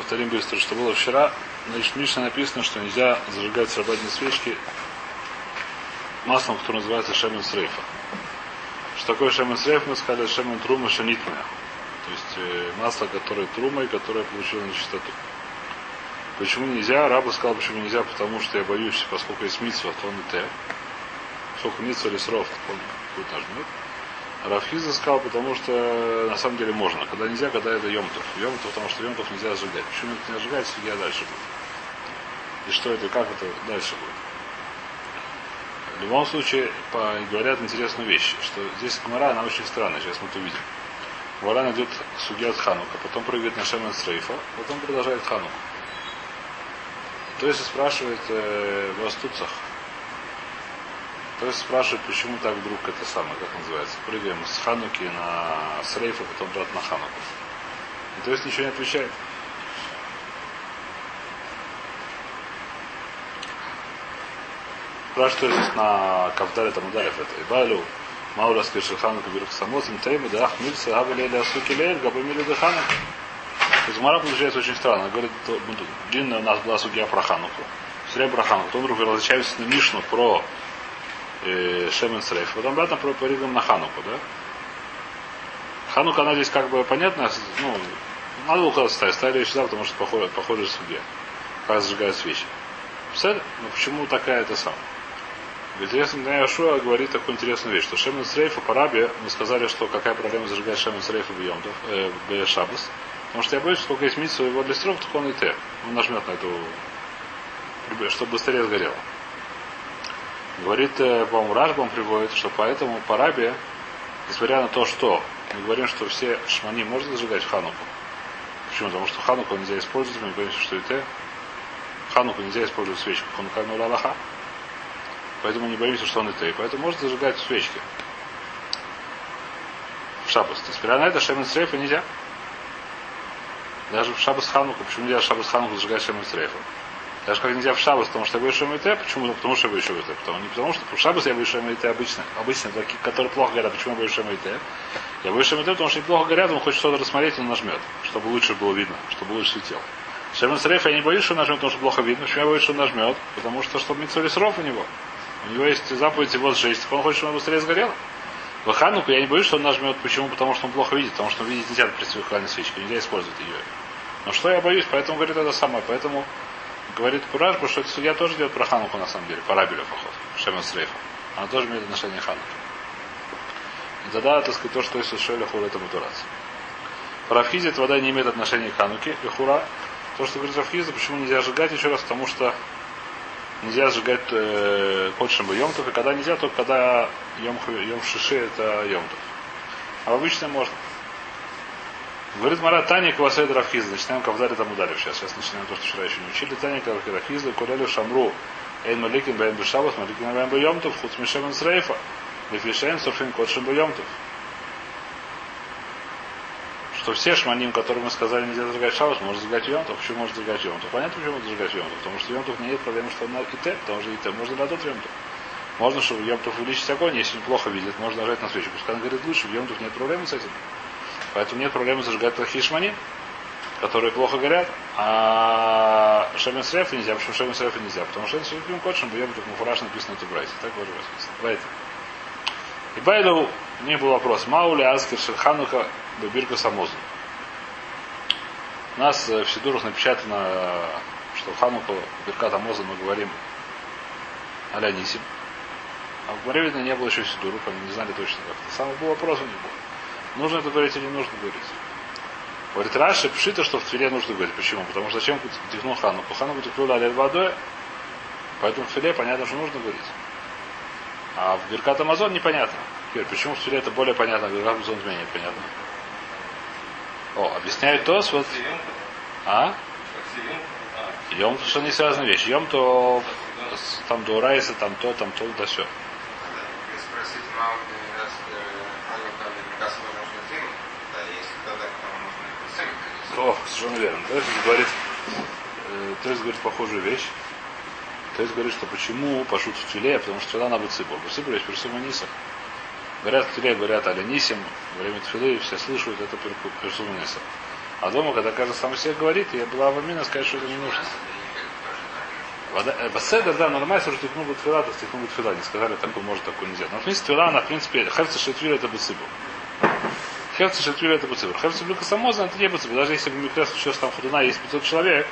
повторим быстро, что было вчера. Значит, в Мишне написано, что нельзя зажигать срабатные свечки маслом, которое называется шемен срейфа. Что такое шемен срейф, мы сказали шемен трума шанитмая. То есть э, масло, которое трумой, которое получило нечистоту. Почему нельзя? Раба сказал, почему нельзя, потому что я боюсь, поскольку есть митсва, то он и те. Сколько митсва или сров, он будет нажмет. Рафхиза сказал, потому что на самом деле можно. Когда нельзя, когда это емтов. Емтов, потому что емтов нельзя сжигать. Почему это не сжигать, судья дальше будет. И что это, как это дальше будет. В любом случае, по, говорят интересную вещь, что здесь Гмара, она очень странная, сейчас мы это увидим. Гмара найдет судья от Ханука, потом прыгает на Шемен Срейфа, потом продолжает Хануку. То есть спрашивает э, в Астуцах, то есть спрашивает, почему так вдруг это самое, как называется, прыгаем с Хануки на Срейфа, потом обратно на Хануку. И то есть ничего не отвечает. Спрашивает здесь на Кавдаре там ударив это. И Байлю, Маура скажет Ханука Бирх Самосим Тейму, да Ахмильса, Абелели Асуки Лель, Габамили Деханука. То есть получается очень странно. Говорит, длинная у нас была судья про Хануку. Про Хануку. Потом вдруг возвращаемся на Мишну про Шемен Срейф. Потом обратно про поригом на Хануку, да? Ханука, она здесь как бы понятно, ну, надо было куда ставить. Ставили сюда, потому что похоже, похоже судья. Как зажигают свечи. Представляете? Ну почему такая это самая? Интересно, да, Яшуа говорит такую интересную вещь, что Шемен Срейфа по Рабе, мы сказали, что какая проблема зажигать Шемен Срейфа в Йомтов, э, в Шабас. Потому что я боюсь, сколько есть митсу его для стров, так он и те. Он нажмет на эту, чтобы быстрее сгорело. Говорит, э, по-моему, Рашбам приводит, что поэтому по Рабе, несмотря на то, что мы говорим, что все шмани можно зажигать в Хануку. Почему? Потому что Хануку нельзя использовать, мы говорим, что и те. Хануку нельзя использовать свечку. Ханука ну Аллаха. Поэтому не боимся, что он и те. Поэтому можно зажигать свечки. В Шабас. Несмотря на это, Шемен нельзя. Даже в Шабас Хануку. Почему нельзя Шабас Хануку зажигать Шемен? Даже как нельзя в Шабас, потому что я боюсь Шемите. Почему? Ну, потому что я боюсь Шемите. Потому, не потому что в Шабас я боюсь Шемите обычно. Обычно такие, которые плохо горят. Почему я боюсь Шемите? Я боюсь Шемите, потому что они плохо горят, он хочет что-то рассмотреть, он нажмет. Чтобы лучше было видно, чтобы лучше светило. Шемен Срейф я не боюсь, что он нажмет, потому что плохо видно. Почему я боюсь, что он нажмет? Потому что чтобы Митсури сров у него. У него есть заповедь его шесть. Он хочет, чтобы он быстрее сгорел. В Хануку я не боюсь, что он нажмет. Почему? Потому что он плохо видит. Потому что видит нельзя при свихальной свечке. Нельзя использовать ее. Но что я боюсь? Поэтому говорит это самое. Поэтому говорит Кураж, потому что это судья тоже делает про Хануку на самом деле. По Рабелю поход. Шемен Срейфа. Она тоже имеет отношение к Хануке. И тогда, так сказать, то, что есть Шеля Хура, это Матурац. Эта вода не имеет отношения к Хануке. И Хура. То, что говорит Рафхиза, почему нельзя сжигать еще раз, потому что нельзя сжигать э, Кодшим Йомтов, и когда нельзя, только когда Йом, йом Шиши это Йомтов. А обычно можно. Говорит Мара Таня Квасед Рафхиза. Начинаем Кавдари там ударив сейчас. Сейчас начинаем то, что вчера еще не учили. Таня Рафхиза, Курелю Шамру, Эйн Маликин Бен Бешабас, Маликин Бен Бейомтов, Хуц Мишемен Срейфа, Лефишен Софин Кодшим Бейомтов. Что все шманим, которые мы сказали, нельзя зажигать шабас, можно зажигать йомтов. Почему можно зажигать йомтов? Понятно, почему можно зажигать йомтов. Потому что йомтов нет проблемы, что на ИТ, потому что ИТ можно на тот йомтов. Можно, чтобы йомтов увеличить огонь, если он плохо видит, можно нажать на свечу. Пускай он говорит лучше, в йомтов нет проблемы с этим. Поэтому нет проблемы зажигать плохие шмани, которые плохо горят. А шемен срефа нельзя. Почему шемен срефа нельзя? Потому что это любим кодшем, бьем, как муфураж написано это брать. Так вот Байт. И Байлу не был вопрос. Маули Аскер Шерхануха Бабирка Самозу. У нас в Сидурах напечатано, что Хануку Бирка Тамоза мы говорим Аля Нисим. А в Море, не было еще Сидуров, они не знали точно как. Это самый был вопрос у них был. Нужно это говорить или не нужно говорить? Говорит, Раши пшито, что в Твиле нужно говорить. Почему? Потому что зачем вдохнул Хану? По Хану вдохнули алель водой, поэтому в Твиле понятно, что нужно говорить. А в Беркат Амазон непонятно. Теперь, почему в Твиле это более понятно, а в Беркат Амазон менее понятно? О, объясняет то, вот... А? Йом, то что не связаны вещи. Йом, то там до Райса, там то, там то, да все. О, совершенно верно. Есть говорит, э, говорит похожую вещь. Есть говорит, что почему пошут в тюле, потому что тогда надо быть цибур. Цибур есть персума ниса. Говорят в тюле, говорят о Нисим, во время тфилы, все слышат, это персума ниса. А дома, когда каждый сам себе говорит, я была авамина сказать, что это не нужно. Басседер, да, нормально, что стихнул бы тфила, то стихнул бы тфила. Не сказали, такой может, такой нельзя. Но в принципе, тфила, она, в принципе, хефца шетвира это бацибу. Хефца шетвира это бацибу. Хефца блюка самоза это не бацибу. Даже если бы микрес случилось там худуна, есть 500 человек,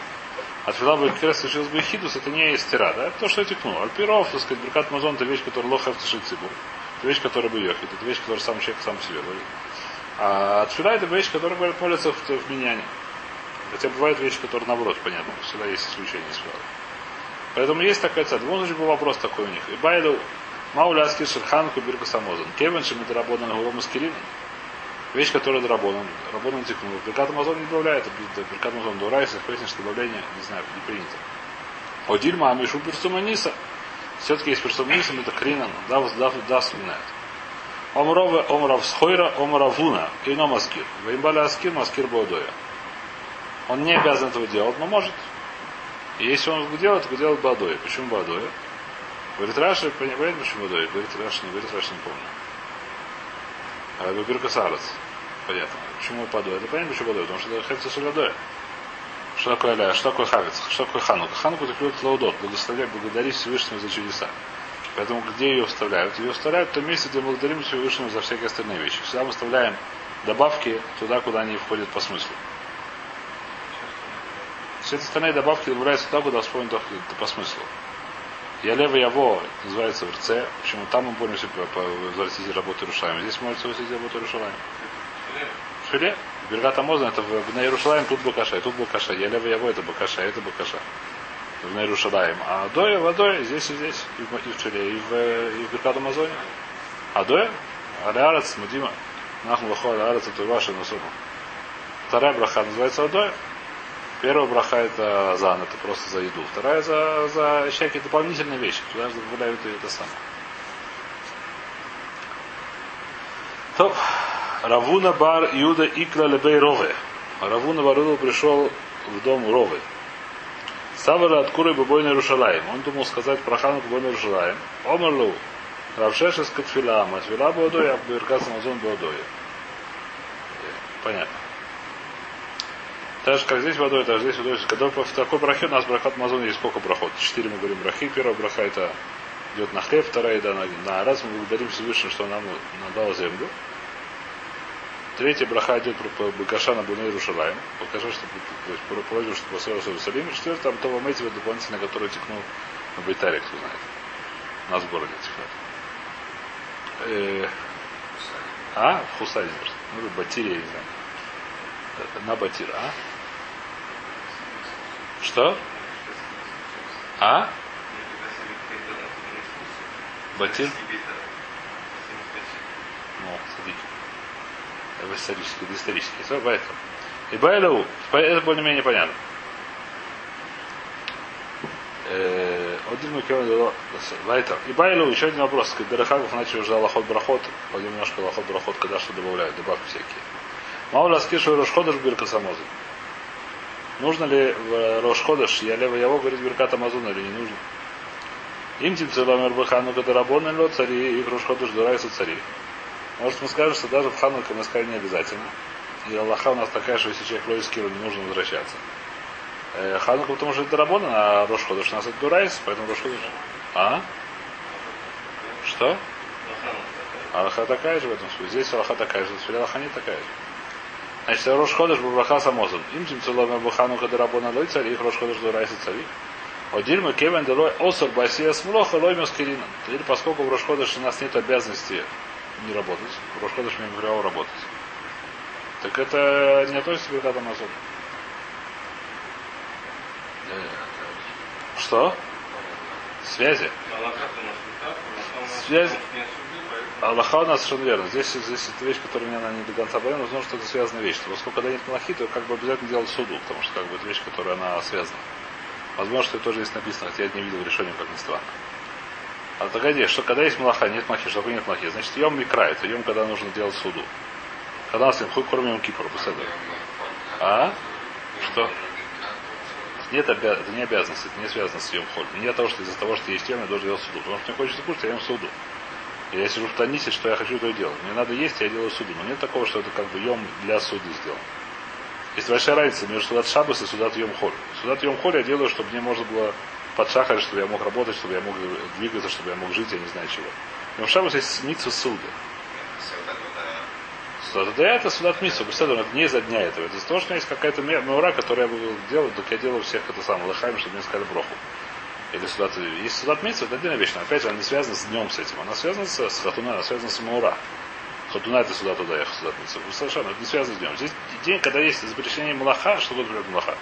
а тфила бы микрес случилось бы хидус, это не стира, да? Это то, что я текнул. Альпиров, так сказать, брикат мазон, это вещь, которая лох хефца шетцибу. Это вещь, которая бы йохит. Это вещь, которая сам человек сам себе говорит. А тфила это вещь, которая, говорят, молятся в, в миняне. Хотя бывают вещи, которые наоборот, понятно. Всегда есть исключение из правил. Поэтому есть такая цель. В любом был вопрос такой у них. И Байду Мауля Аскир Шерханку Бирка Самозан. Кевен Шемидрабонан Гурому Скирин. Вещь, которая Драбонан. Рабонан тикнул. Беркат Амазон не добавляет. Беркат Амазон Дурайса. Пояснишь, что добавление, не знаю, не принято. Одильма Амишу Персуманиса. Все-таки есть персуманисом, это Кринан. Дав, дав, дав, вспоминает. Омрова, омрав схойра, омрав луна. И но маскир. Ваимбаля аскир, маскир бодоя. Он не обязан этого делать, но может. И если он делает, то делает Бадой. Почему Бадой? Говорит Раши, понимаете, почему Бадой? Говорит Раши, не говорит Раши, не помню. А Бабирка Сарец. Понятно. Почему Бадой? Это понятно, почему Бадой? Потому что это Хефца Шалядой. Что такое Аля? Что такое Хавец? Что такое Ханука? Ханука это клюет Лаудот. Благословлять, благодарить Всевышнему за чудеса. Поэтому где ее вставляют? Ее вставляют в том месте, где благодарим Всевышнему за всякие остальные вещи. Всегда мы вставляем добавки туда, куда они входят по смыслу. Все остальные добавки добавляются туда, куда вспомнить по смыслу. Я лево яво называется в РЦ. Почему там мы боремся по, по возвратить работу Рушаем. Здесь можете возвратить работу Рушаем. Шиле. Бергата Мозна это в, на Иерушалаем тут Бакаша, тут Бакаша. Я лево яво это Бакаша, это Бакаша. В на Иерушалаем. А Доя, водой здесь и здесь, и в, и в Шиле, и в, и в Бергата Мазоне. А Доя, Алярец, Мудима. Нахму Лахо Алярец, это ваша насума. Вторая браха называется Адоя. Первая браха это зан, это просто за еду. Вторая за, за всякие дополнительные вещи. Туда же добавляют и это самое. Топ. Равуна бар Иуда Икла Лебей Рове. Равуна бар Иуда пришел в дом Ровы. Савара от Куры Бабойна Рушалаем. Он думал сказать про Хану Бабойна Рушалаем. Омерлу. Равшеша с Катфила. Матфила Бодоя, Абдуирка Самазон Бодоя. Понятно. Так же, как здесь водой, так же здесь водой. Когда в такой брахе у нас брахат Мазон есть сколько брахот? Четыре мы говорим брахи. Первая браха это идет на хлеб, вторая да, на, на раз мы благодарим Всевышнего, что он нам надал землю. Третья браха идет про Бакаша на Буне Иерушалаем. Покажи, что положил, что построил Иерусалим. Четвертая, там Това Мейтива дополнительно, который текнул на Байтаре, кто знает. У нас в городе текнет. Э, а? В Хусайне. Ну, Батире, я не знаю. На Батир, а? Что? А? Батир? Ну, садик. Это исторический, это исторический. Все, поэтому. И Байлау, это более-менее понятно. Один мы Вайтер. И Байлу, еще один вопрос. Когда Рахагов начал уже Аллахот Брахот, пойдем немножко Аллахот Брахот, когда что добавляют, добавки всякие. Маула скишу Рошходыш Бирка Самозы. Нужно ли в Рошходыш, я лево его говорить Биркат Амазуна или не нужно? Им тим целомер бы Ханука Дарабон ло цари, и Рошходыш Дурайса цари. Может мы скажем, что даже в Ханука мы сказали не обязательно. И Аллаха у нас такая, что если человек лоискил, не нужно возвращаться. Э, Ханука, потому что это Дарабон, а Рошходыш у нас это Дурайс, поэтому Рошходыш. А? Что? Аллаха такая же в этом случае. Здесь Аллаха такая же, в Аллаха не такая же. Значит, Рош Ходыш Бабаха Самозом. Им тем целом Абухану Хадарабона Лой царь, их Рош Ходыш Дурайса цари. Один мы Кевен Делой Осор Басия Смлоха Лой Маскирина. Теперь, поскольку в Рош Ходыш у нас нет обязанности не работать, в Рош Ходыш мы говорю работать. Так это не относится к Беркат Амазон. Что? Связи? Связи. Аллаха у нас совершенно верно. Здесь, здесь это вещь, которая мне она не до конца понятна, но что это связанная вещь. Что поскольку когда нет малахи, то как бы обязательно делать суду, потому что как бы это вещь, которая она связана. Возможно, что это тоже здесь написано, хотя я не видел решения, как ни странно. А такая идея, что когда есть малаха, нет махи, что такое нет махи? Значит, ем микра, это ем, когда нужно делать суду. Когда у нас хуй кроме ем кипра, А? Что? Нет, обя... это не обязанность, это не связано с ем холь. Не от того, что из-за того, что есть ем, я должен делать суду. Потому что мне хочется кушать, я ем суду. Я сижу в танисе, что я хочу, то и делаю. Мне надо есть, я делаю суду. Но нет такого, что это как бы ем для суды сделан. Есть большая разница между Судат Шабас и Судат Йом Холь. Судат Йом Холь я делаю, чтобы мне можно было под шахарь, чтобы я мог работать, чтобы я мог двигаться, чтобы я мог жить, я не знаю чего. Йом Шабас есть митсу суда. Судат это Судат Митсу. Беседу, это не из-за дня этого. Это из-за того, что есть какая-то меура, которую я буду делать, так я делаю всех это самое лохами, чтобы мне сказали броху. Или судат, есть судат митсу, это отдельная вещь, но опять же она не связана с днем с этим, она связана с, с хатуна, она связана с маура. Хатуна это сюда туда ехал, сюда митсу. Совершенно, это не связано с днем. Здесь день, когда есть запрещение малаха, что будет малаха?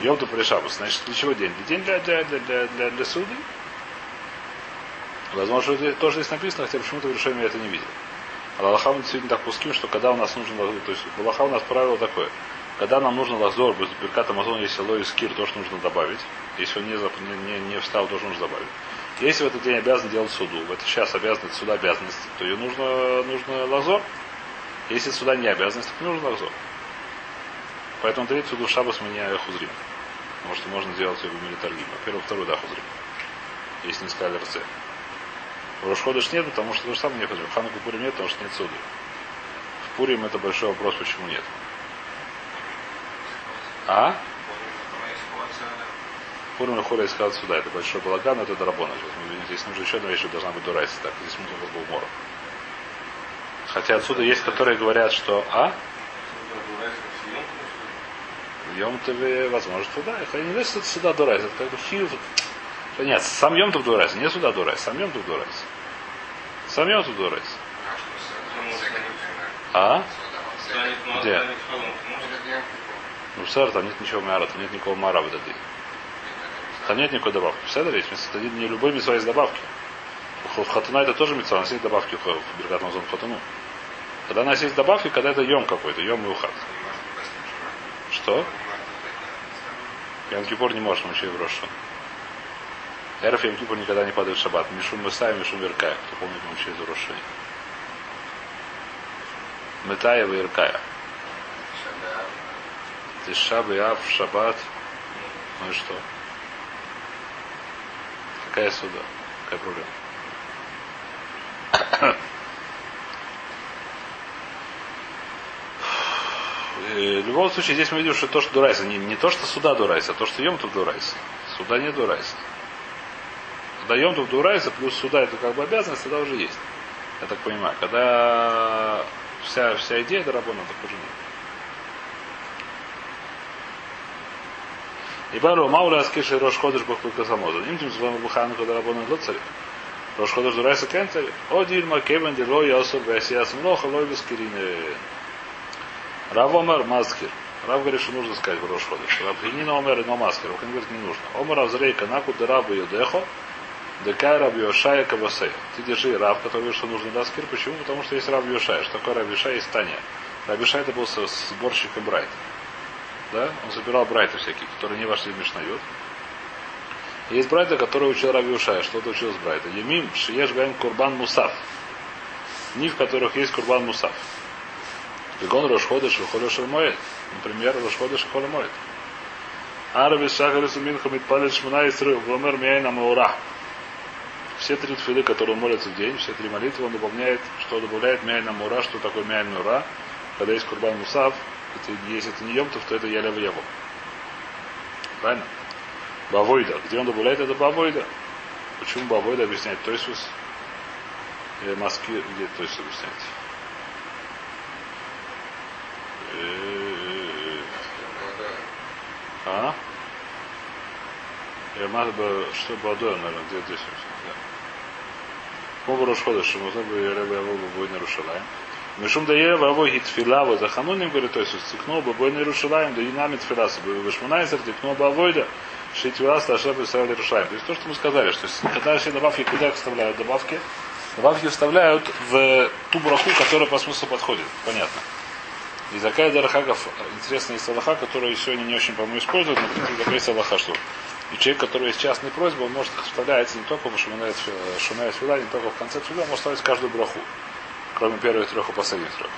Йом то решабус. Значит, для чего день? День для, для, для, для, для, для суды. Возможно, это тоже здесь написано, хотя почему-то в решении я это не видел. А Аллаха мы действительно так пуским, что когда у нас нужно, то есть Аллаха у нас правило такое. Когда нам нужно лазор, беркат Амазон, если лой скир, тоже нужно добавить. Если он не, не, не встал, тоже нужно добавить. Если в этот день обязан делать суду, в это сейчас обязанность суда обязанность, то ее нужно, нужно лазор. Если суда не обязанность, то не нужно лазор. Поэтому третий суду шабас мы не хузрим. Потому что можно делать его милитаргим. Во-первых, второй да хузрим. Если не сказали РЦ. Рошходыш нет, потому что то же самое не хузрим. Хануку нет, потому что нет суды. В Пурим это большой вопрос, почему нет. А? Пурим Хуля искал сюда. Это большой балаган, это Дарабона. Здесь нужно еще одна вещь, должна быть Дурайса. Так, здесь нужно было умора. Хотя отсюда есть, которые говорят, что А? Йомтове, возможно, туда. Я не знаю, что это сюда Дурайс. Это как бы хил. Нет, сам Йомтов Дурайс, не сюда Дурайс. Сам Йомтов Дурайс. Сам Йомтов Дурайс. А? Где? Ну, сэр, там нет ничего мяра, там нет никакого мара в этой. Там нет никакой добавки. Представляете, это не любой митцва есть добавки. В хатуна это тоже митцва, у нас есть добавки в Беркат Мазон хатуну. Когда у нас есть добавки, когда это йом какой-то, йом и ухат. Что? Ям Кипур не можешь, мы еще и в. Эрф Ям Кипур никогда не падает в шаббат. Мишум Мысай, Мишум Веркая. Кто помнит, мы учили из Роши. Метая и Иркая. Тиша Бияв, Шаббат. Ну и что? Какая суда? Какая проблема? В любом случае, здесь мы видим, что то, что дурайся, не, не то, что суда дурайся, а то, что ем тут дурайся. Суда не дурайся. Когда ем тут дурайся, плюс суда это как бы обязанность, тогда уже есть. Я так понимаю. Когда вся, вся идея дорабона, так уже нет. И бару мауля аскиши рош ходыш бахлука самоза. Им тем звоном бухану когда рабона лоцари. Рош ходыш дурайса кентари. О дильма кевен дило ясов бэсиас млоха лой бескирины. Рав Омер Маскир. Рав говорит, что нужно сказать в Рош Ходыш. Рав Хинина Омер но Маскир. Рав говорит, не нужно. Омер Авзрейка Наку Дерабу Йодехо. Декай Раб Йошая Кабасей. Ты держи Рав, который говорит, что нужно Маскир. Почему? Потому что есть Рав Йошая. Что такое Рав Йошая? Есть Таня. Рав Йошая это был сборщиком Брайта. Да? Он собирал Брайта всякие, которые не вошли в Мишнают. Есть Брайта, который учил Рав Йошая. Что-то учил с Брайта. Емим Шиеш Бен Курбан Мусав. Дни, в которых есть Курбан Мусав. Бегон Рошходыш и Холеш Моет. Например, Рошходыш и Холе Моет. Араби Шахарису Минхам Итпалит Шмана Исры Вомер Мияйна Маура. Все три тфилы, которые молятся в день, все три молитвы, он добавляет, что добавляет Мяйна Мура, что такое Мяйна Мура. Когда есть Курбан Мусав, это, если это не Йомтов, то это Ялев Еву. Правильно? Бавойда. Где он добавляет это Бавойда? Почему Бавойда объясняет Тойсус? Или Маски, где Тойсус объясняет? А? Я надо бы, что Бадоя, наверное, где здесь да. Мобу Рошхода, что можно бы Ребе Авол Бабой нарушалаем. Мишум да Ева Авой Хитфила, вот за Хануним говорит, то есть стекнул Бабой нарушалаем, да и нами Тфила, собой Вишмунайзер, текнул Бавойда, Шитвила, Сташеп Исраиль Рушаем. То есть то, что мы сказали, что когда все добавки, куда вставляют добавки, добавки вставляют в ту браку, которая по смыслу подходит. Понятно. И такая Дарахагов, интересная есть Аллаха, которую сегодня не очень, по-моему, используют, но принципе такая есть Аллаха, что и человек, который есть частные просьбы, он может вставляется не только в Шумая Фила, не только в конце Фила, он может вставить каждую браху, кроме первых трех и последних трех.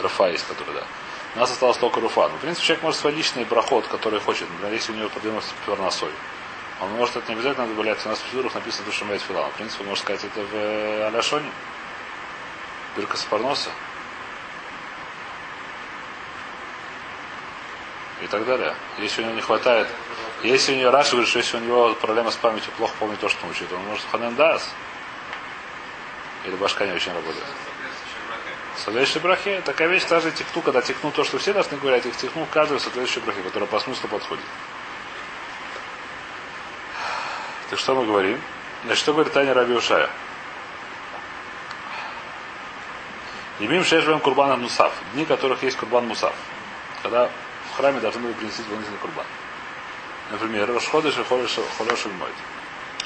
Рафа есть, который, да. У нас осталось только руфа. Но, в принципе, человек может свой личный проход, который хочет, например, если у него подвинулся перносой. Он может это не обязательно добавлять. У нас в процедурах написано Душамет Фила. В принципе, может сказать это в э, Аляшоне. Бирка Спарноса. и так далее. Если у него не хватает, если у него Раши говорит, что если у него проблема с памятью, плохо помнит то, что он учит, он может ханен дас. Или башка не очень работает. Соответствующей брахе. Такая вещь, даже тихну, когда тихну то, что все должны говорить, их тихну каждую соответствующей брахе, которая по смыслу подходит. Так что мы говорим? Значит, что говорит Таня Раби Ушая? Имим шешвем курбана мусав. Дни, которых есть курбан мусав. Когда в храме должны были принести дополнительный курбан. Например, Рошходыш и Холеш Мойд.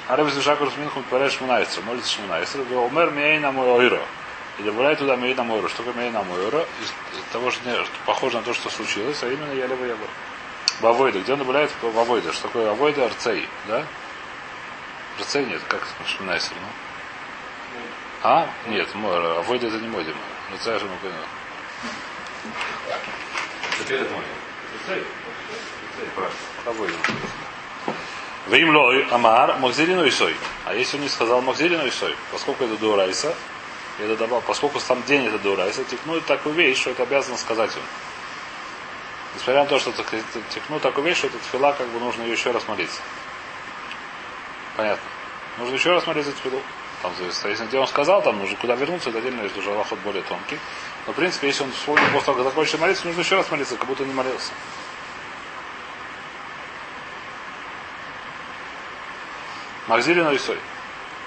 Араб Зишакур Сминхум Пареш Шмунайсер, молится Шмунайсер, Умер Мейна Мойро. И добавляет туда Мейна Мойро. Что такое Мейна Мойро? Из того, что похоже на то, что случилось, а именно Ялева Ябор. В Авойда. Где он добавляет в Авойда? Что такое Авойда Арцей? Да? Арцей нет, как Шмунайсер, ну? А? Нет, Авойда это не мой Дима. Арцей же понял. Теперь это мой. Авойда. Вим лой амар махзелину и сой. А если он не сказал махзелину и сой, поскольку это дуурайса, это добавил, поскольку сам день это дуурайса, текну такую вещь, что это обязан сказать он. Несмотря на то, что текну такую вещь, что это тфила, как бы нужно ее еще раз молиться. Понятно. Нужно еще раз молиться тфилу. Там зависит. Если где он сказал, там нужно куда вернуться, это отдельно, если уже аллахот более тонкий. Но, в принципе, если он вспомнил после того, как закончил молиться, нужно еще раз молиться, как будто не молился. Махзилину и Сой.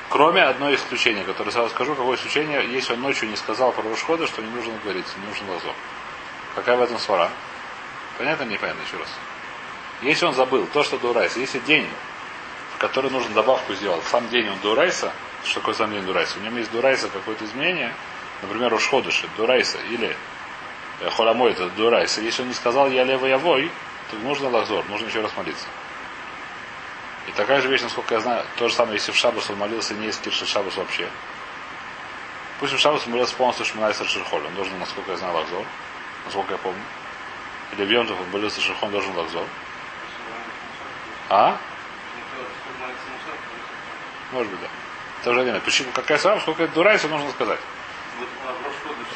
Кроме одной исключения, которое сразу скажу, какое исключение, если он ночью не сказал про расходы, что не нужно говорить, не нужен лазок. Какая в этом свара? Понятно, непонятно еще раз. Если он забыл то, что Дурайса, если день, в который нужно добавку сделать, сам день он Дурайса, что такое сам день Дурайса? У него есть Дурайса какое-то изменение, например, Ушходыш, Дурайса, или э, Холамой, это Дурайса. Если он не сказал Я левый, вой, то нужно лазор, нужно еще раз молиться. И такая же вещь, насколько я знаю, то же самое, если в Шабас он молился не из Кирши Шабас вообще. Пусть в Шабас молился полностью Шминайсер Шерхоль. Он должен, насколько я знаю, лакзор. Насколько я помню. Или в Йомтов он молился Шерхон, должен лакзор. А? Может быть, да. Это уже время. Почему? Какая сама, сколько это дурайса, нужно сказать.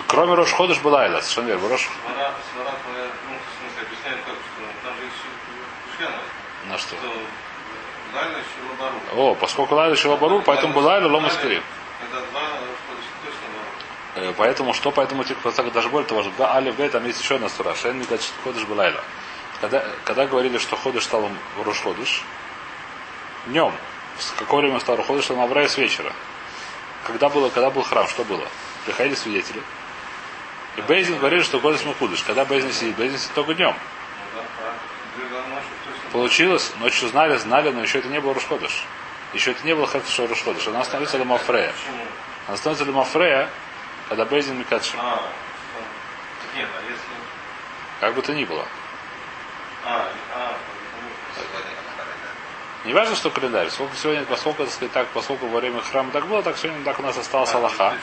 Кроме Рошходыш была это, совершенно верно. Рош... На что? О, поскольку Лайла Шилабарур, поэтому была Лайла Лома Скрим. Поэтому что? Поэтому типа даже более того, что Алиф Гей, там есть еще одна стора. Шен Микач Ходыш Балайла. Когда, когда говорили, что ходыш стал Рош Ходыш, днем, в какое время стал Ходыш, стал Маврай с вечера. Когда, было, когда был храм, что было? Приходили свидетели. И Бейзин говорили, что Ходыш Махудыш. Когда Бейзин сидит? Бейзин сидит только днем. Получилось, ночью знали, знали, но еще это не было Рушходыш. Еще это не было Хефтуша Рушходыш. Она становится Лемафрея. Она становится Лемафрея, когда Бейзин Микадши. А, а. Как бы то ни было. А, а, Не важно, что календарь. Сколько сегодня, поскольку, так сказать, так, поскольку во время храма так было, так сегодня так у нас остался Аллаха.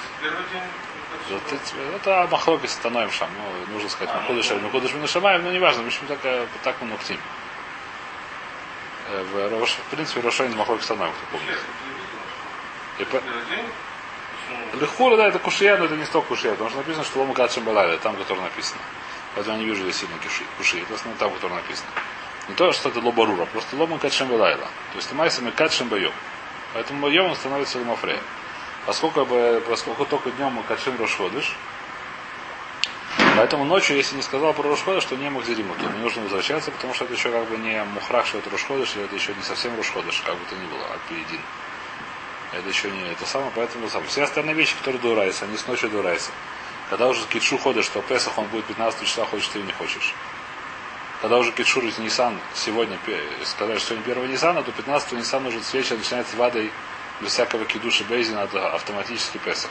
Это махлоки становим шам. Ну, нужно сказать, Махудыш или Махудыш Минашамаем, но не важно, общем, так, так мы нухтим. В, Рош, в принципе, Рошайн Махлоки становим, кто помнит. И по... Лехура, да, это кушия, но это не столько кушия, потому что написано, что лома кадшем балайда, там, который написано. Поэтому я не вижу здесь сильно куши. Это основном там, который написано. Не то, что это лобарура, просто лома кадшем балайда. То есть майса мы кадшем боем. Поэтому боем он становится ломафрея. Поскольку, поскольку только днем мы кадшем рошходыш, Поэтому ночью, если не сказал про Рошходыш, что не Махзириму, то не нужно возвращаться, потому что это еще как бы не Мухрах, что это Рошходыш, или это еще не совсем Рошходыш, как бы то ни было, а Пиедин. Это еще не это самое, поэтому сам. Все остальные вещи, которые дурайся, они с ночью дурайся. Когда уже китшу ходишь, что Песах он будет 15 числа, хочешь ты или не хочешь. Когда уже китшур из Нисан сегодня, сказать, что сегодня 1 Нисана, то 15 Нисан уже с вечера начинается вадой без всякого кидуши Бейзина, автоматически Песах.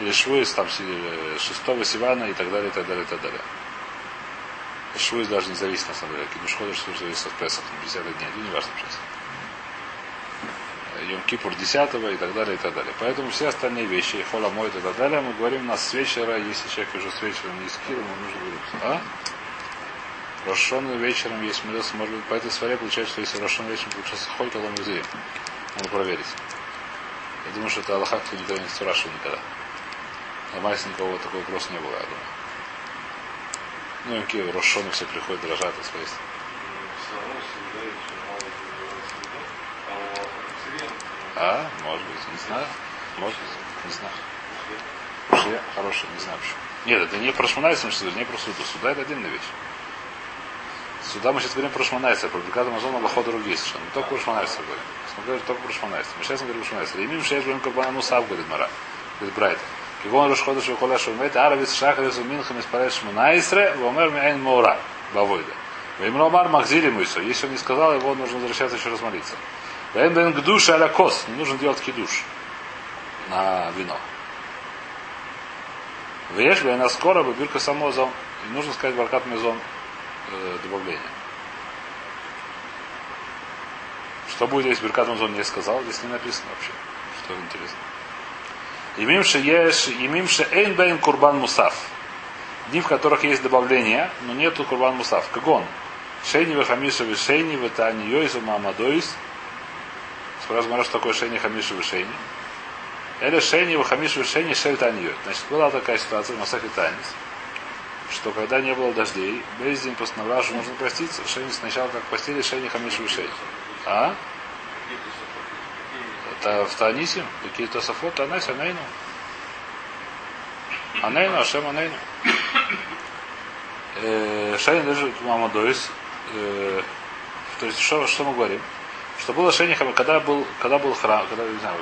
Или Швуис, там, 6 Сивана и так далее, и так далее, и так далее. Швуис даже не зависит, на самом деле. Кидуш что зависит от Песах, 50 дней. Это не важно сейчас. Йом Кипур 10 и так далее, и так далее. Поэтому все остальные вещи, хола моет и так далее, мы говорим у нас с вечера, если человек уже с вечера не скил, ему нужно говорить. А? Рошон вечером есть молился, может быть, по этой своре получается, что если Рошон вечером получился холь, то он. Надо проверить. Я думаю, что это Аллахак, кто не спрашивал никогда. На никого такого вопроса не было, я думаю. Ну, и какие рошоны все приходят, дрожат называется еда, а может быть, не знаю. Может быть, не знаю. Я хороший, не знаю почему. Нет, это не про Шманайса, мы сейчас не про суда. Суда это отдельная вещь. Сюда мы сейчас говорим про Шманайса, про Брикат Амазона, Лохо другие совершенно. Мы только про Шманайса говорим. Мы говорим только про Шманайса. Мы сейчас говорим про Шманайса. Имим шесть говорим Кабана Мусав, говорит Мара. Говорит Брайт. Кигон Рошхода Шухола Шумет, Аравис Шахарис Уминхам из Шманайсре, Вомер Миайн Маура, Бавойда. Ваймромар Махзили Муйсо. Если он не сказал, его нужно возвращаться еще раз молиться. Вайм бен гдуш аля кос. Не нужно делать кидуш на вино. Веш бен скоро бы бирка самозон. И нужно сказать баркат мезон э, добавление. Что будет, если Беркат Мазон не сказал? Здесь не написано вообще. Что интересно. Имимше еш, имимше эйн бейн курбан мусав. Дни, в которых есть добавление, но нету курбан мусав. Как он? Шейни вехамиша вешейни ветани йойсу мамадойс. Спрашиваю, что такое шейни хамиша вешейни? Или шейни вехамиша вешейни шель тани Значит, была такая ситуация в Масахе Танис, что когда не было дождей, Бейздин постановлял, что нужно проститься. Шейни сначала как постели шейни хамиша вешейни. А? В Танисе, какие Тософот, Танайс, Анейну. Анейну, Ашем Анейну. Э, Шейн держит Мамадойс. Э, То есть, что, что мы говорим? Что было Шейни когда был, когда был храм, когда, не знаю,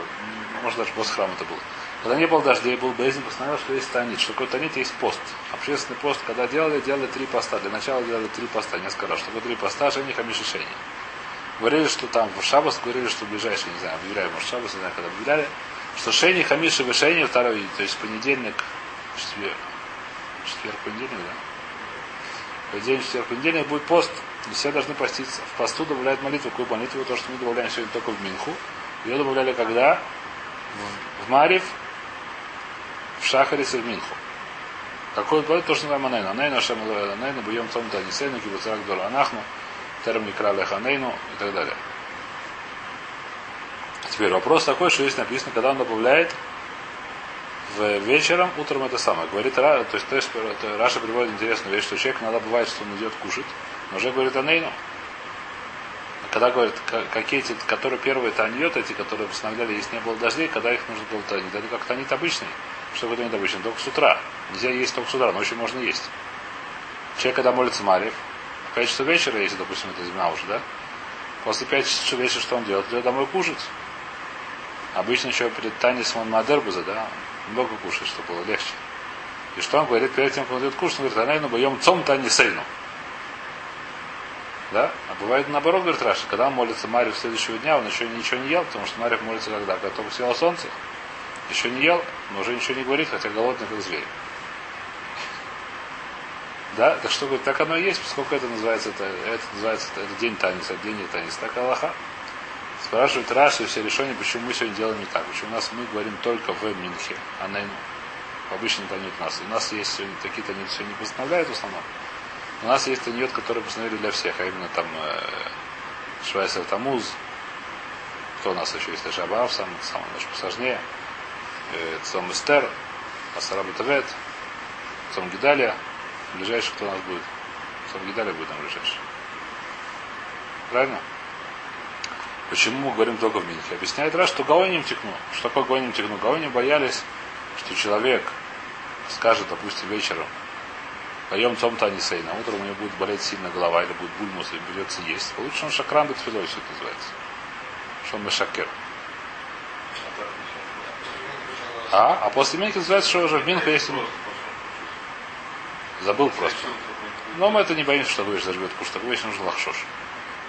может даже после храма это было. Когда не было дождей, был Бейзин, постановил, что есть танит. Что такое танит, есть пост. Общественный пост, когда делали, делали три поста. Для начала делали три поста, несколько раз. Что такое три поста, Шейни Хамиши Шейни. Говорили, что там в Шабас говорили, что ближайший, не знаю, объявляли, может, Шабас, не знаю, когда объявляли, что Шейни Хамиши в Шейни второй, то есть понедельник, четверг, четверг, понедельник, да? Понедельник, четверг, понедельник будет пост, и все должны поститься. В посту добавляют молитву, какую молитву, то, что мы добавляем сегодня только в Минху. Ее добавляли когда? В Марив, в Шахарис и в Минху. Какой будет то, что называем Анейну. Анейну, Ашем Анейну, Буем Том Танисейну, Кибуцарак Дор Анахну, Терм Никрале Ханейну и так далее. Теперь вопрос такой, что здесь написано, когда он добавляет в вечером, утром это самое. Говорит, то есть, то есть Раша приводит интересную вещь, что человек иногда бывает, что он идет кушать, но уже говорит Анейну. Когда говорит, какие эти, которые первые таньет, эти, которые постановляли, если не было дождей, когда их нужно было танить. Это как танит обычный. Что такое танит обычный? Только с утра. Нельзя есть только с утра, ночью можно есть. Человек, когда молится Марьев, 5 часов вечера, если, допустим, это зима уже, да? После 5 часов вечера что он делает? Идет домой кушать. Обычно еще перед Танисом он Мадербуза, да, много кушать, чтобы было легче. И что он говорит перед тем, как он идет кушать, он говорит, Анайну боем цом тани сейну. Да? А бывает наоборот, говорит Раша, когда он молится Марьев следующего дня, он еще ничего не ел, потому что Марьев молится когда? Когда только съел солнце. Еще не ел, но уже ничего не говорит, хотя голодный как зверь. Да, так что говорит, так оно и есть, поскольку это называется, это, это называется, это день танец, это день не танец, так Аллаха. Спрашивают Раши все решения, почему мы сегодня делаем не так. Почему у нас мы говорим только в Минхе, а на обычно танет нас. У нас есть сегодня такие танет сегодня не постановляют в основном. У нас есть танет, который постановили для всех, а именно там э, Швайсер Тамуз, кто у нас еще есть, Шабаав, сам, сам немножко посложнее, э, Цом Эстер, Асараба Тавет, Цом Гидалия, ближайший кто у нас будет? Цом Гидалия будет там ближайший. Правильно? Почему мы говорим только в Минхе? Объясняет раз, что Гаоним текну. Что такое Гаоним текну? Гаоним боялись, что человек скажет, допустим, вечером, поем том танисей, на утром у него будет болеть сильно голова, или будет бульмус, или придется есть. Получится он шакран бетфилой, все это называется. Что он мешакер. А? А после Минхи называется, что уже в Минху есть... Забыл просто. Но мы это не боимся, что будешь заживет куш. Так вещь нужно лахшош.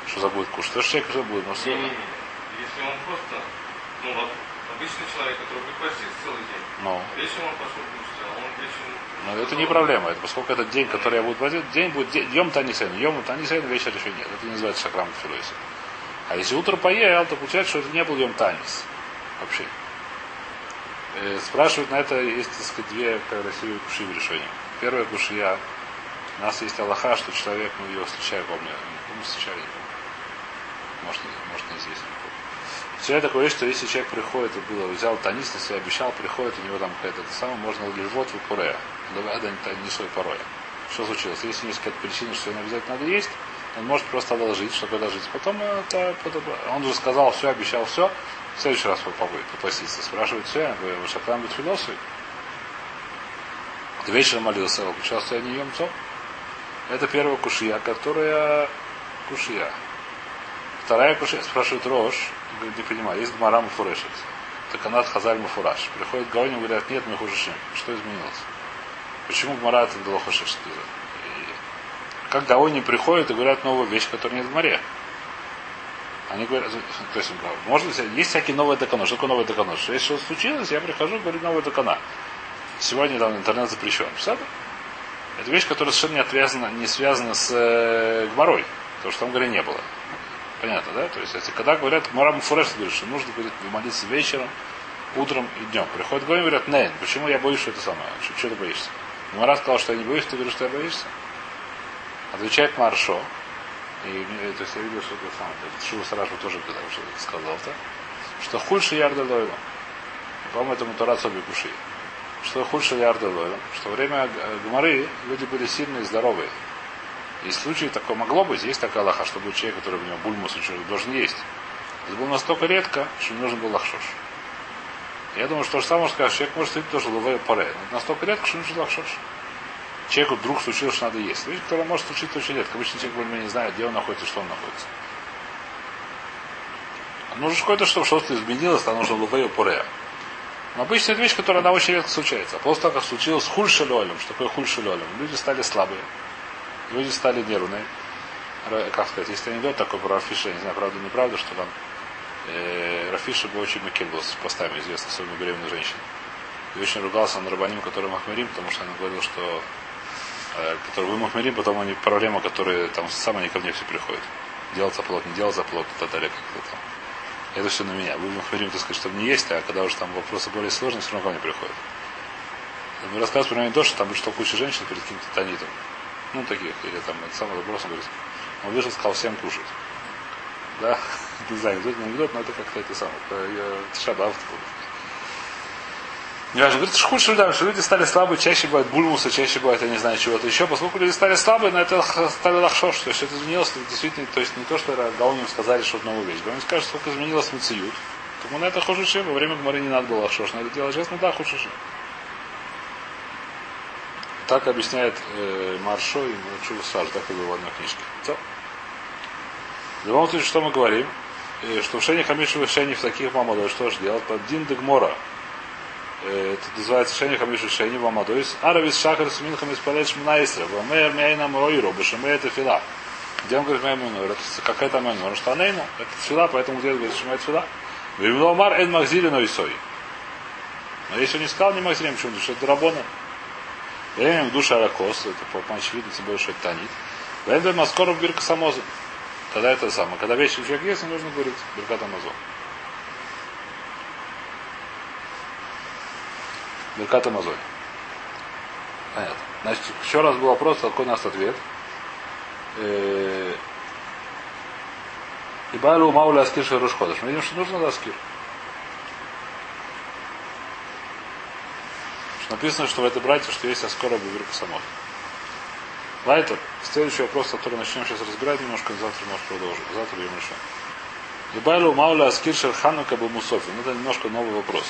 Что забудет кушать. То, что человек забудет. Но не. Если он просто, ну обычный человек, который припастится целый день, Ну, вечером он пошел кушать, а он вечером... но это не проблема. Это поскольку этот день, который я буду платить, день будет днем танисейн. Днем танисейн, вечер еще нет. Это не называется шакрам филойси. А если утро поел, то получается, что это не был йом танис. Вообще. Э, спрашивают на это, есть, так сказать, две красивые куши в решении. Первая кушия, у нас есть Аллаха, что человек, мы ее встречаем, помню, мы встречали, не. Может, не, может, не здесь, не помню. Такое есть, что если человек приходит, и было, взял танис на обещал, приходит, у него там какая-то это самое, можно лежвот в пуре. Давай, да, не свой порой. что случилось. Если есть какая-то причина, что сегодня обязательно надо есть, он может просто одолжить, чтобы одолжить. Потом это, он уже сказал все, обещал все, в следующий раз попробует попаститься. Спрашивает все, вы шаклам быть философы. Вечером молился, включал состояние емцов. Это первая кушья, которая кушья. Вторая кушья, спрашивает Рош, говорит, не понимаю, есть Гмара Муфурешет. Таканат Хазаль Муфураш. Приходит Гаони и говорят, нет, мы хуже Что изменилось? Почему Гмара это дало хошиш? Как Гаони приходит и говорят новую вещь, которая нет в море. Они говорят, то есть, может есть всякие новые докона. Что такое новые докона? Что если что случилось, я прихожу, говорю новые докона. Сегодня там интернет запрещен. Представляете? Это вещь, которая совершенно не, отвязана, не связана с э, гморой. Потому что там говоря не было. Понятно, да? То есть, если когда говорят, Гмара Муфуреш говорит, что нужно говорит, молиться вечером, утром и днем. Приходят говорят, говорят, нет, почему я боюсь, что это самое? Что, что ты боишься? Гмара сказал, что я не боюсь, ты говоришь, что я боишься? Отвечает Маршо. И то есть я видел, что это самое. Шива Саражу тоже когда что сказал-то. Что хульше ярда лойла. По-моему, это Мутарат Соби что худше ярда что во время Гмары люди были сильные и здоровые. И в случае такое могло быть, есть такая лоха, чтобы человек, который в него бульмус должен есть. Это было настолько редко, что не нужен был лахшош. Я думаю, что то же самое скажешь, человек может быть тоже лове паре. Но это настолько редко, что нужен лахшош. Человеку вдруг случилось, что надо есть. Вещь, которая может случиться очень редко. Обычно человек более не знает, где он находится, что он находится. Нужно какое-то, чтобы что-то изменилось, там нужно лове паре. Но обычно это вещь, которая она очень редко случается. А после того, как случилось хульшелолем, что такое хульшелолем, люди стали слабые, люди стали нервные. Как сказать, если анекдот такой про Рафиша, не знаю, правда неправда, что там э, Рафиша был очень макель был с постами, известно, особенно беременной женщине. И очень ругался на Рабаним, который Махмерим, потому что он говорил, что э, который вы Махмерим, потом они проблемы, которые там сами они ко мне все приходят. Делать заплот, не делать заплот, и так далее, как-то там. Это все на меня. Вы говорим, так сказать, чтобы не есть, а когда уже там вопросы более сложные, все равно ко мне приходят. Мы рассказываем про меня то, что там что куча женщин перед каким-то тонитом. Ну, таких, или там, это самый вопрос, он говорит, он вышел, сказал всем кушать. Да, не знаю, анекдот, не анекдот, но это как-то это самое, это шабав. Не важно, говорит, худший что люди стали слабые, чаще бывает бульмусы, чаще бывает, я не знаю, чего-то еще. Поскольку люди стали слабые, на это стали лахшош, то есть это изменилось действительно, то есть не то, что Гауним сказали, что это новая вещь. Гауним скажет, сколько изменилось мациют. Так мы на это хожиши, во время гморы не надо было лахшош, надо делать честно, да, хожиши. Так объясняет э, Маршо и Чува Саж, так и было в одной книжке. То. В любом случае, что мы говорим? Э, что в Шене Хамишу в Шене в таких мамадой, что же делать? Под Дин Дегмора. Э, это называется Шени Хамишу Шени Вамадойс. Аравис Шахар Сминхам исполняет Шмнаисра. Вамея Мяйна Мойру, Башаме это фила. Где он говорит Мяйну? Это какая-то Мяйну? Потому что Анейну, это фила, поэтому где говорит Шмает фила. Вимломар Эн Махзилиной Сой. Но если он не сказал, не Махзилим, почему? Потому что это Рабона. Время в душе Аракос, это по очевидно, тем более, что это Танит. Время Маскоров Бирка Самоза. Тогда это самое. Когда вещи у человека есть, нужно говорить Биркат Амазон. Беркат Амазон. Понятно. Значит, еще раз был вопрос, какой у нас ответ. Э, и Байлу Мауля Аскир Шерушходыш. Мы видим, что нужно Аскир. Написано, что в этой братье, что есть Аскора Бибирка Самот. Лайтер, следующий вопрос, который начнем сейчас разбирать немножко, завтра может продолжим. Завтра будем решать. Ибайлу Мауля Аскир Шерханука Бамусофи. Ну, это немножко новый вопрос.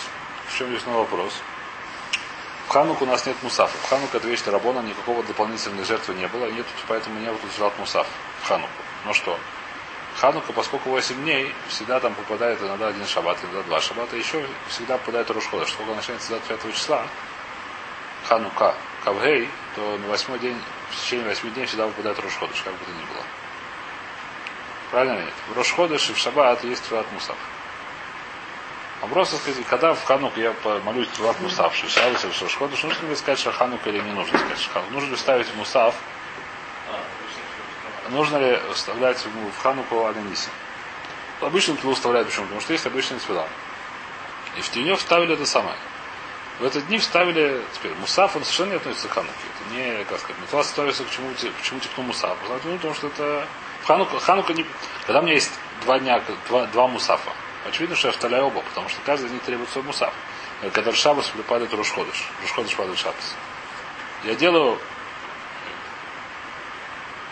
В чем здесь новый вопрос? В Хануку у нас нет мусафа. В Хануку это вещь Рабона, никакого дополнительной жертвы не было, нет, поэтому не утверждал мусаф в Хануку. Ну что? Ханука, поскольку 8 дней, всегда там попадает иногда один шаббат, иногда два шаббата, еще всегда попадает Рушхода. Что когда начинается 25 числа, Ханука, Кавгей, то на восьмой день, в течение восьми дней всегда выпадает Рошходыш, как бы то ни было. Правильно или нет? В Рошходыш и в Шаббат есть Твилат Мусав. А просто сказать, когда в Хануку я молюсь Твилат Мусав, Шишавис или нужно ли сказать Шаханука или не нужно сказать Шаханука? Нужно ли ставить Мусав? Нужно ли вставлять в Хануку Аганиси? Обычно Твилу вставляют почему? Потому что есть обычный Твила. И в Тинев вставили это самое. В этот дни вставили, теперь, мусаф, он совершенно не относится к Хануке. Это не, как сказать, метла становится к чему, к чему типа мусаф. Потому что это Ханука, Ханука не... Когда у меня есть два дня, два, два мусафа, очевидно, что я вставляю оба, потому что каждый из них требует свой мусаф. Когда в шабас падает Рушходыш. Рушходыш падает шабас. Я делаю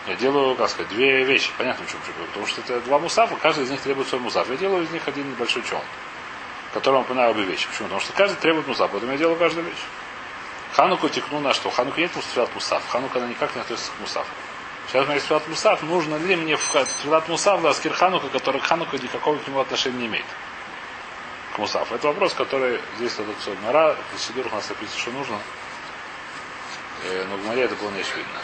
Я делаю, как сказать, две вещи. Понятно, почему. Потому что это два мусафа, каждый из них требует свой мусаф. Я делаю из них один небольшой чон, которому напоминаю обе вещи. Почему? Потому что каждый требует мусаф, поэтому я делаю каждую вещь. Хануку текну на что? Ханука нет мусаф мусаф. Ханука она никак не относится к мусафу. Сейчас на Исфилат Мусав, нужно ли мне в Исфилат Мусав Ласкир Ханука, который к Хануку никакого к нему отношения не имеет. К Мусав. Это вопрос, который здесь этот все Мара, в Сидурах нас описано, что нужно. Э, но в Маре это было не очевидно.